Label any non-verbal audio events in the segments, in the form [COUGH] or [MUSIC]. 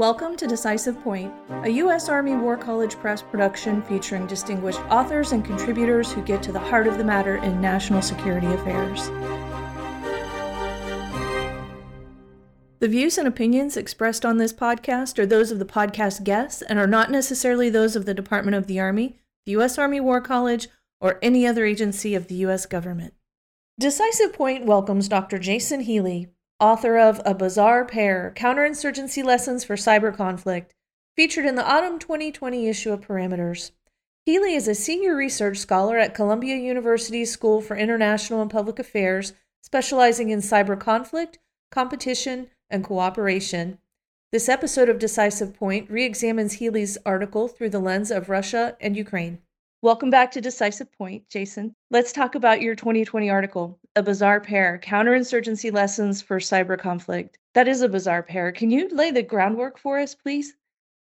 Welcome to Decisive Point, a U.S. Army War College Press production featuring distinguished authors and contributors who get to the heart of the matter in national security affairs. The views and opinions expressed on this podcast are those of the podcast guests and are not necessarily those of the Department of the Army, the U.S. Army War College, or any other agency of the U.S. government. Decisive Point welcomes Dr. Jason Healey, author of A Bizarre Pair Counterinsurgency Lessons for Cyber Conflict, featured in the autumn 2020 issue of Parameters. Healey is a senior research scholar at Columbia University's School for International and Public Affairs, specializing in cyber conflict, competition, and cooperation. This episode of Decisive Point re examines Healey's article through the lens of Russia and Ukraine. Welcome back to Decisive Point, Jason. Let's talk about your 2020 article, A Bizarre Pair Counterinsurgency Lessons for Cyber Conflict. That is a bizarre pair. Can you lay the groundwork for us, please?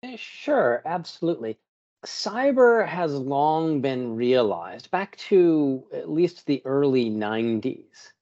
Eh, sure, absolutely. Cyber has long been realized back to at least the early 90s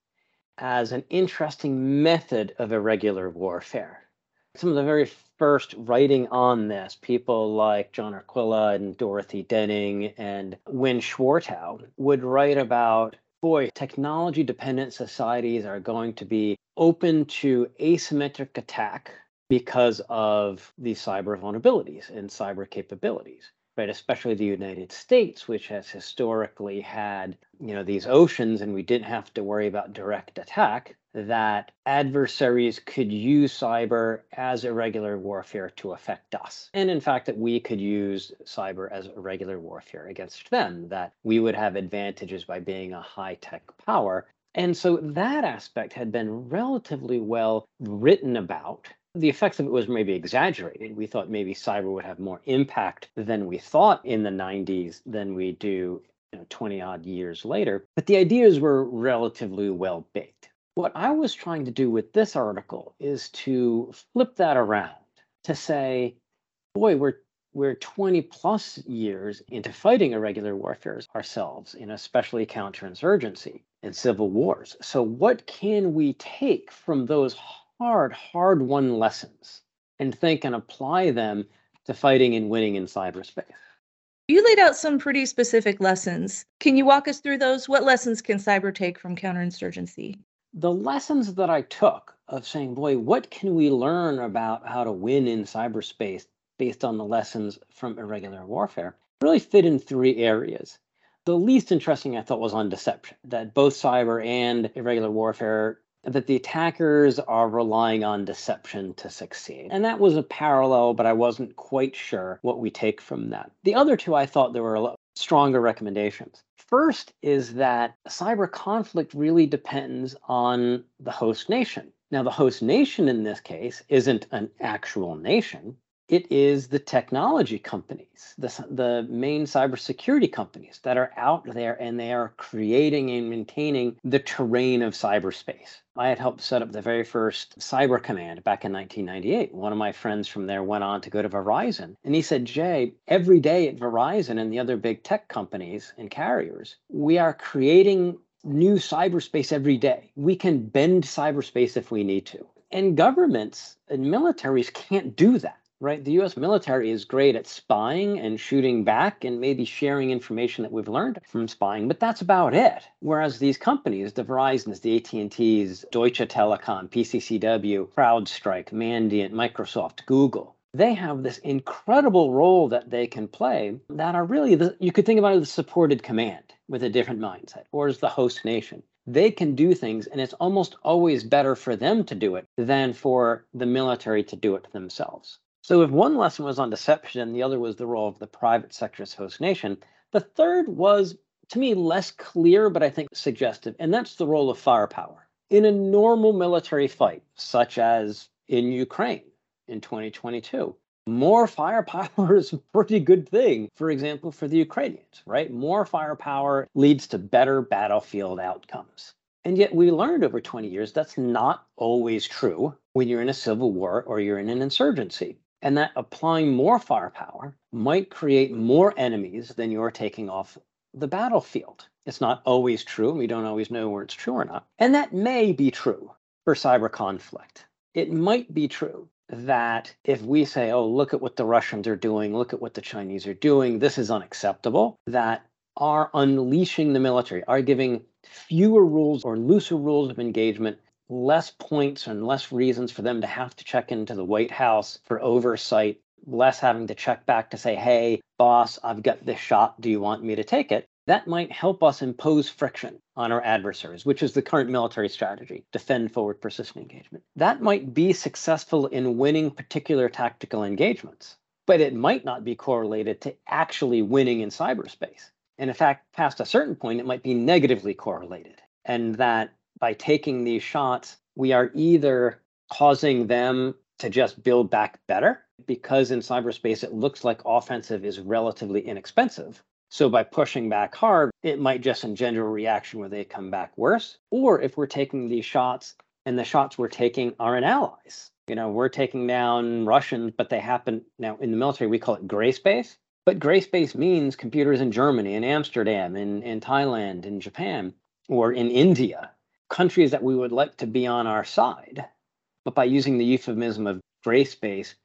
as an interesting method of irregular warfare. Some of the very first writing on this, people like John Arquilla and Dorothy Denning and Winn Schwartau would write about boy, technology dependent societies are going to be open to asymmetric attack because of these cyber vulnerabilities and cyber capabilities right especially the united states which has historically had you know these oceans and we didn't have to worry about direct attack that adversaries could use cyber as irregular warfare to affect us. And in fact, that we could use cyber as irregular warfare against them, that we would have advantages by being a high tech power. And so that aspect had been relatively well written about. The effects of it was maybe exaggerated. We thought maybe cyber would have more impact than we thought in the 90s than we do you know, 20 odd years later. But the ideas were relatively well baked. What I was trying to do with this article is to flip that around to say, boy, we're we're 20 plus years into fighting irregular warfare ourselves, in especially counterinsurgency and civil wars. So, what can we take from those hard, hard won lessons and think and apply them to fighting and winning in cyberspace? You laid out some pretty specific lessons. Can you walk us through those? What lessons can cyber take from counterinsurgency? the lessons that I took of saying, boy, what can we learn about how to win in cyberspace based on the lessons from irregular warfare really fit in three areas. The least interesting I thought was on deception, that both cyber and irregular warfare that the attackers are relying on deception to succeed. And that was a parallel, but I wasn't quite sure what we take from that. The other two, I thought there were a lot stronger recommendations. First is that cyber conflict really depends on the host nation. Now, the host nation in this case isn't an actual nation. It is the technology companies, the, the main cybersecurity companies that are out there and they are creating and maintaining the terrain of cyberspace. I had helped set up the very first Cyber Command back in 1998. One of my friends from there went on to go to Verizon. And he said, Jay, every day at Verizon and the other big tech companies and carriers, we are creating new cyberspace every day. We can bend cyberspace if we need to. And governments and militaries can't do that right? The US military is great at spying and shooting back and maybe sharing information that we've learned from spying, but that's about it. Whereas these companies, the Verizons, the AT&Ts, Deutsche Telekom, PCCW, CrowdStrike, Mandiant, Microsoft, Google, they have this incredible role that they can play that are really the, you could think about it as supported command with a different mindset or as the host nation they can do things and it's almost always better for them to do it than for the military to do it themselves so if one lesson was on deception the other was the role of the private sector as host nation, the third was to me less clear, but I think suggestive, and that's the role of firepower. In a normal military fight, such as in Ukraine in 2022, more firepower [LAUGHS] is a pretty good thing, for example, for the Ukrainians, right? More firepower leads to better battlefield outcomes. And yet we learned over 20 years that's not always true when you're in a civil war or you're in an insurgency and that applying more firepower might create more enemies than you're taking off the battlefield. It's not always true, and we don't always know where it's true or not. And that may be true for cyber conflict. It might be true that if we say, oh, look at what the Russians are doing, look at what the Chinese are doing, this is unacceptable, that are unleashing the military, are giving fewer rules or looser rules of engagement, less points and less reasons for them to have to check into the White House for oversight, less having to check back to say, hey, boss, I've got this shot. Do you want me to take it? That might help us impose friction on our adversaries, which is the current military strategy defend forward persistent engagement. That might be successful in winning particular tactical engagements, but it might not be correlated to actually winning in cyberspace. And in fact, past a certain point, it might be negatively correlated. And that by taking these shots, we are either causing them to just build back better because in cyberspace it looks like offensive is relatively inexpensive. So by pushing back hard, it might just engender a reaction where they come back worse. Or if we're taking these shots and the shots we're taking are in allies, you know, we're taking down Russians, but they happen now in the military, we call it gray space. But gray space means computers in Germany, in Amsterdam, in, in Thailand, in Japan, or in India, countries that we would like to be on our side. But by using the euphemism of gray space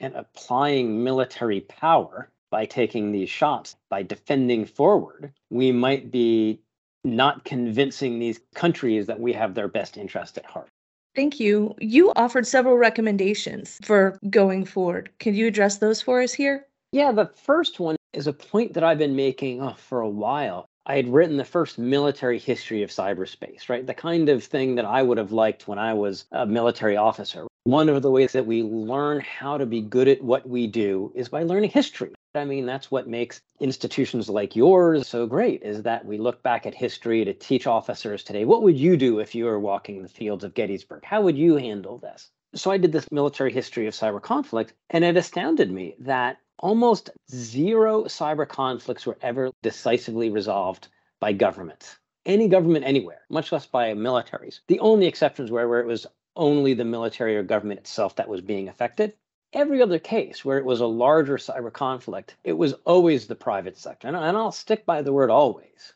and applying military power by taking these shots, by defending forward, we might be not convincing these countries that we have their best interest at heart. Thank you. You offered several recommendations for going forward. Can you address those for us here? Yeah, the first one is a point that I've been making oh, for a while. I had written the first military history of cyberspace, right? The kind of thing that I would have liked when I was a military officer. One of the ways that we learn how to be good at what we do is by learning history. I mean, that's what makes institutions like yours so great is that we look back at history to teach officers today, what would you do if you were walking the fields of Gettysburg? How would you handle this? So I did this military history of cyber conflict, and it astounded me that almost zero cyber conflicts were ever decisively resolved by governments. Any government anywhere, much less by militaries. The only exceptions were where it was only the military or government itself that was being affected. Every other case where it was a larger cyber conflict, it was always the private sector. And I'll stick by the word always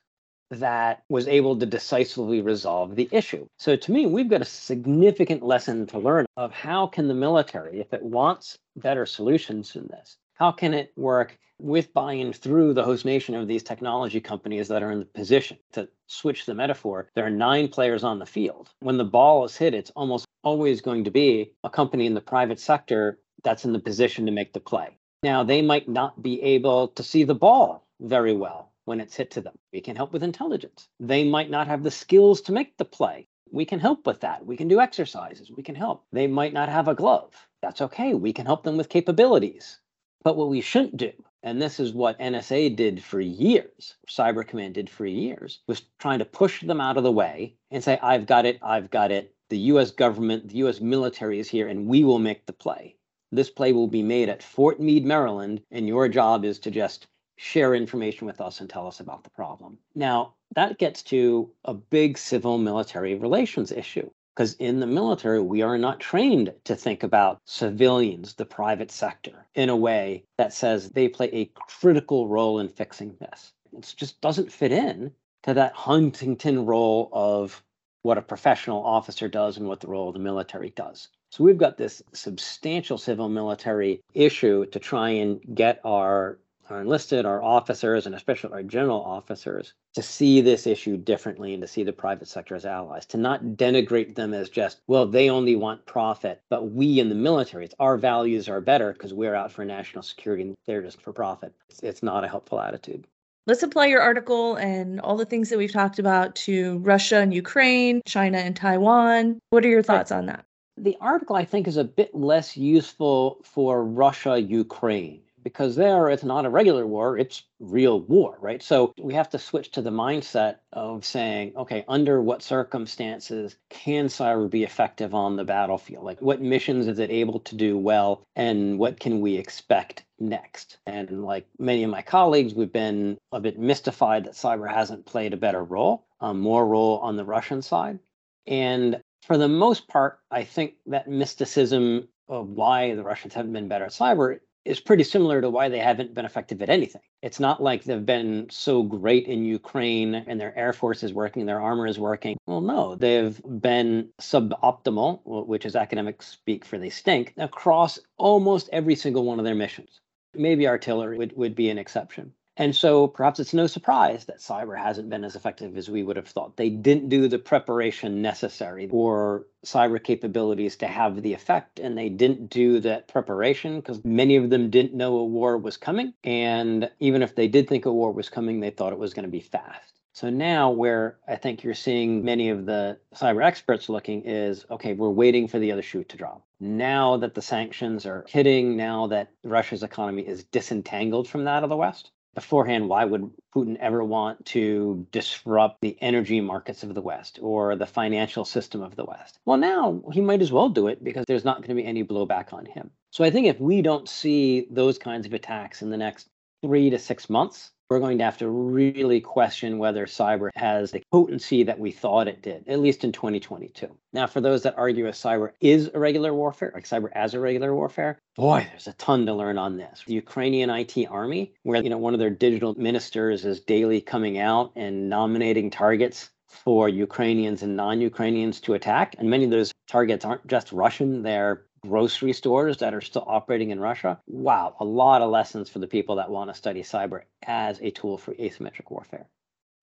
that was able to decisively resolve the issue. So to me, we've got a significant lesson to learn of how can the military, if it wants better solutions in this, how can it work with buy-in through the host nation of these technology companies that are in the position to switch the metaphor there are nine players on the field when the ball is hit it's almost always going to be a company in the private sector that's in the position to make the play. Now, they might not be able to see the ball very well when it's hit to them. We can help with intelligence. They might not have the skills to make the play. We can help with that. We can do exercises. We can help. They might not have a glove. That's okay. We can help them with capabilities. But what we shouldn't do, and this is what NSA did for years, Cyber Command did for years, was trying to push them out of the way and say, I've got it, I've got it. The US government, the US military is here, and we will make the play. This play will be made at Fort Meade, Maryland, and your job is to just share information with us and tell us about the problem. Now, that gets to a big civil military relations issue. Because in the military, we are not trained to think about civilians, the private sector, in a way that says they play a critical role in fixing this. It just doesn't fit in to that Huntington role of what a professional officer does and what the role of the military does. So we've got this substantial civil military issue to try and get our our enlisted, our officers, and especially our general officers to see this issue differently and to see the private sector as allies, to not denigrate them as just, well, they only want profit, but we in the military, it's our values are better because we're out for national security and they're just for profit. It's, it's not a helpful attitude. Let's apply your article and all the things that we've talked about to Russia and Ukraine, China and Taiwan. What are your thoughts on that? The article, I think, is a bit less useful for Russia Ukraine because there it's not a regular war, it's real war, right? So we have to switch to the mindset of saying, okay, under what circumstances can cyber be effective on the battlefield? Like what missions is it able to do well and what can we expect next? And like many of my colleagues, we've been a bit mystified that cyber hasn't played a better role, um, more role on the Russian side. And for the most part, I think that mysticism of why the Russians haven't been better at cyber is pretty similar to why they haven't been effective at anything. It's not like they've been so great in Ukraine and their air force is working, their armor is working. Well, no, they've been suboptimal, which is academic speak for they stink, across almost every single one of their missions. Maybe artillery would, would be an exception. And so perhaps it's no surprise that cyber hasn't been as effective as we would have thought. They didn't do the preparation necessary for cyber capabilities to have the effect, and they didn't do that preparation because many of them didn't know a war was coming. And even if they did think a war was coming, they thought it was going to be fast. So now, where I think you're seeing many of the cyber experts looking is okay, we're waiting for the other shoe to drop. Now that the sanctions are hitting, now that Russia's economy is disentangled from that of the West, beforehand, why would Putin ever want to disrupt the energy markets of the West or the financial system of the West? Well, now he might as well do it because there's not going to be any blowback on him. So I think if we don't see those kinds of attacks in the next three to six months, we're going to have to really question whether cyber has the potency that we thought it did, at least in 2022. Now, for those that argue that cyber is irregular warfare, like cyber as irregular warfare, boy, there's a ton to learn on this. The Ukrainian IT army, where you know one of their digital ministers is daily coming out and nominating targets for Ukrainians and non-Ukrainians to attack, and many of those targets aren't just Russian; they're grocery stores that are still operating in Russia. Wow, a lot of lessons for the people that want to study cyber as a tool for asymmetric warfare.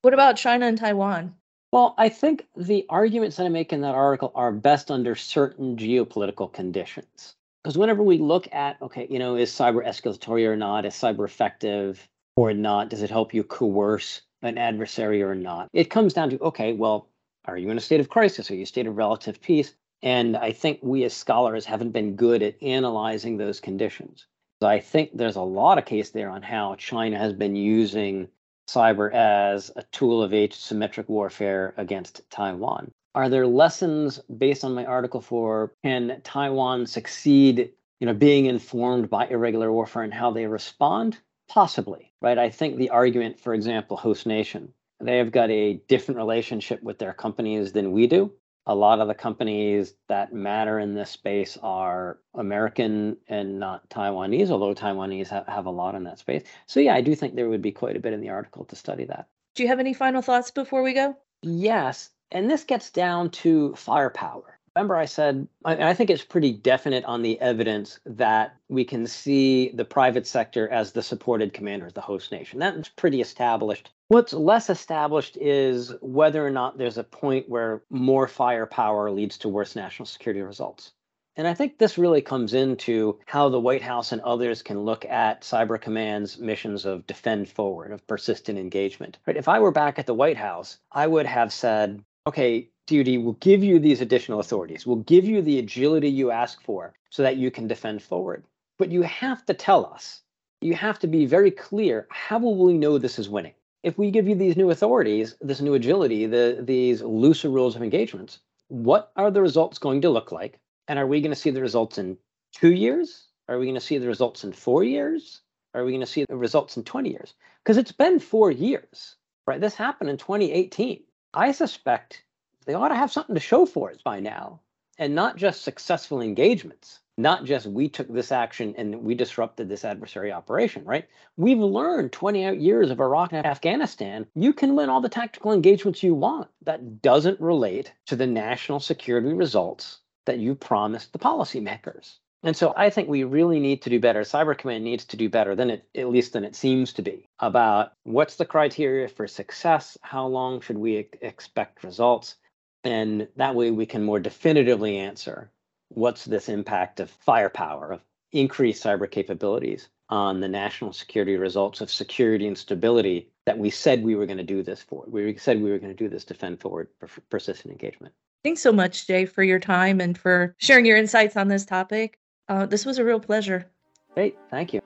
What about China and Taiwan? Well, I think the arguments that I make in that article are best under certain geopolitical conditions. Because whenever we look at, okay, you know, is cyber escalatory or not? Is cyber effective or not? Does it help you coerce an adversary or not? It comes down to, okay, well, are you in a state of crisis? Are you in a state of relative peace? And I think we as scholars haven't been good at analyzing those conditions. So I think there's a lot of case there on how China has been using cyber as a tool of asymmetric warfare against Taiwan. Are there lessons based on my article for can Taiwan succeed, you know, being informed by irregular warfare and how they respond? Possibly, right? I think the argument, for example, host nation, they have got a different relationship with their companies than we do a lot of the companies that matter in this space are American and not Taiwanese, although Taiwanese have, have a lot in that space. So, yeah, I do think there would be quite a bit in the article to study that. Do you have any final thoughts before we go? Yes. And this gets down to firepower. Remember, I said, I, I think it's pretty definite on the evidence that we can see the private sector as the supported commanders, the host nation. That's pretty established. What's less established is whether or not there's a point where more firepower leads to worse national security results. And I think this really comes into how the White House and others can look at Cyber Command's missions of defend forward, of persistent engagement. Right? If I were back at the White House, I would have said, okay, DoD will give you these additional authorities, We'll give you the agility you ask for so that you can defend forward. But you have to tell us, you have to be very clear how will we know this is winning? If we give you these new authorities, this new agility, the, these looser rules of engagements, what are the results going to look like? And are we going to see the results in two years? Are we going to see the results in four years? Are we going to see the results in 20 years? Because it's been four years, right? This happened in 2018. I suspect they ought to have something to show for it by now and not just successful engagements not just we took this action and we disrupted this adversary operation right? We've learned 20 years of iraq and afghanistan you can win all the tactical engagements you want. That doesn't relate to the national security results that you promised the policymakers. And so I think we really need to do better. Cyber Command needs to do better than it, at least than it seems to be, about what's the criteria for success, how long should we expect results, and that way we can more definitively answer what's this impact of firepower, of increased cyber capabilities on the national security results of security and stability that we said we were going to do this for. We said we were going to do this defend forward persistent engagement. Thanks so much, Jay, for your time and for sharing your insights on this topic. Uh, this was a real pleasure. Great. Thank you.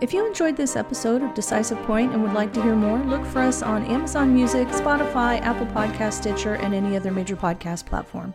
If you enjoyed this episode of Decisive Point and would like to hear more, look for us on Amazon Music, Spotify, Apple Podcast, Stitcher, and any other major podcast platform.